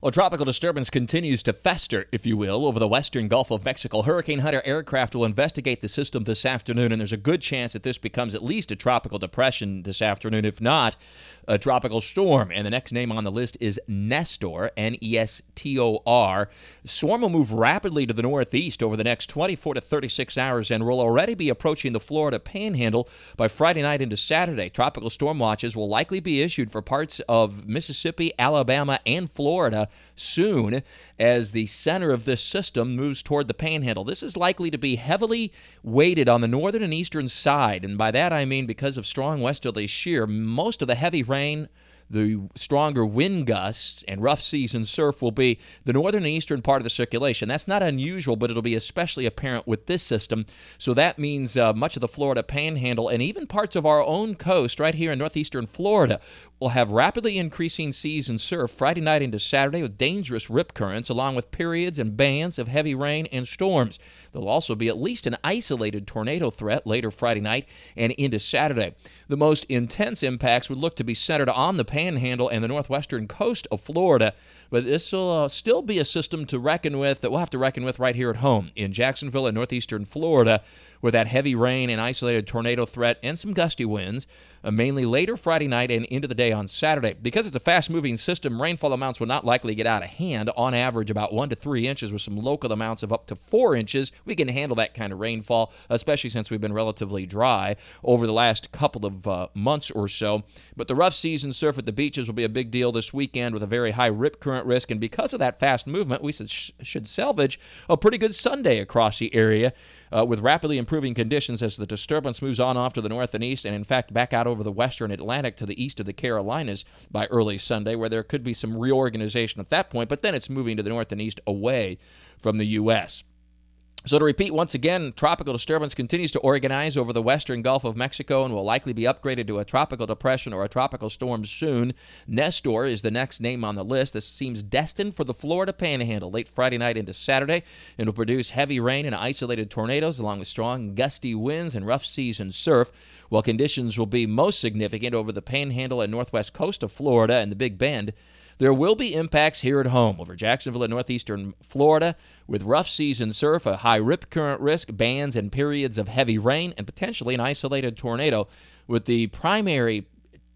Well, tropical disturbance continues to fester, if you will, over the western Gulf of Mexico. Hurricane Hunter aircraft will investigate the system this afternoon, and there's a good chance that this becomes at least a tropical depression this afternoon, if not a tropical storm. And the next name on the list is Nestor, N E S T O R. Storm will move rapidly to the northeast over the next 24 to 36 hours and will already be approaching the Florida panhandle by Friday night into Saturday. Tropical storm watches will likely be issued for parts of Mississippi, Alabama, and Florida soon as the center of this system moves toward the panhandle. This is likely to be heavily weighted on the northern and eastern side, and by that I mean because of strong westerly shear. Most of the heavy rain the stronger wind gusts and rough seas and surf will be the northern and eastern part of the circulation. That's not unusual, but it'll be especially apparent with this system. So that means uh, much of the Florida panhandle and even parts of our own coast right here in northeastern Florida will have rapidly increasing seas and surf Friday night into Saturday with dangerous rip currents, along with periods and bands of heavy rain and storms. There'll also be at least an isolated tornado threat later Friday night and into Saturday. The most intense impacts would look to be centered on the panhandle and the northwestern coast of Florida, but this will uh, still be a system to reckon with that we'll have to reckon with right here at home in Jacksonville and northeastern Florida with that heavy rain and isolated tornado threat and some gusty winds, uh, mainly later Friday night and into the day on Saturday. Because it's a fast moving system, rainfall amounts will not likely get out of hand. On average, about 1 to 3 inches with some local amounts of up to 4 inches. We can handle that kind of rainfall, especially since we've been relatively dry over the last couple of uh, months or so. But the rough season surf at the beaches will be a big deal this weekend with a very high rip current risk. And because of that fast movement, we should salvage a pretty good Sunday across the area uh, with rapidly improving conditions as the disturbance moves on off to the north and east, and in fact back out over the western Atlantic to the east of the Carolinas by early Sunday, where there could be some reorganization at that point, but then it's moving to the north and east away from the U.S. So, to repeat once again, tropical disturbance continues to organize over the western Gulf of Mexico and will likely be upgraded to a tropical depression or a tropical storm soon. Nestor is the next name on the list. This seems destined for the Florida panhandle late Friday night into Saturday and will produce heavy rain and isolated tornadoes along with strong gusty winds and rough seas and surf. While conditions will be most significant over the panhandle and northwest coast of Florida and the Big Bend, there will be impacts here at home over Jacksonville and northeastern Florida with rough season surf, a high rip current risk, bands and periods of heavy rain, and potentially an isolated tornado, with the primary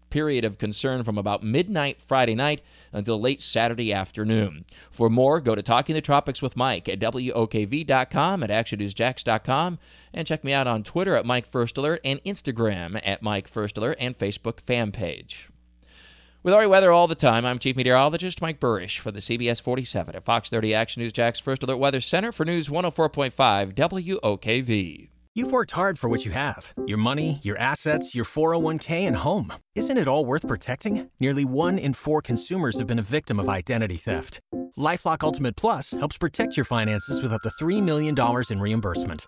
period of concern from about midnight Friday night until late Saturday afternoon. For more, go to Talking the Tropics with Mike at WOKV.com, at ActionNewsJax.com, and check me out on Twitter at Mike First Alert and Instagram at Mike First Alert and Facebook fan page. With our weather all the time, I'm Chief Meteorologist Mike Buresh for the CBS 47 at Fox 30 Action News Jax First Alert Weather Center for News 104.5 WOKV. You've worked hard for what you have your money, your assets, your 401k, and home. Isn't it all worth protecting? Nearly one in four consumers have been a victim of identity theft. Lifelock Ultimate Plus helps protect your finances with up to $3 million in reimbursement.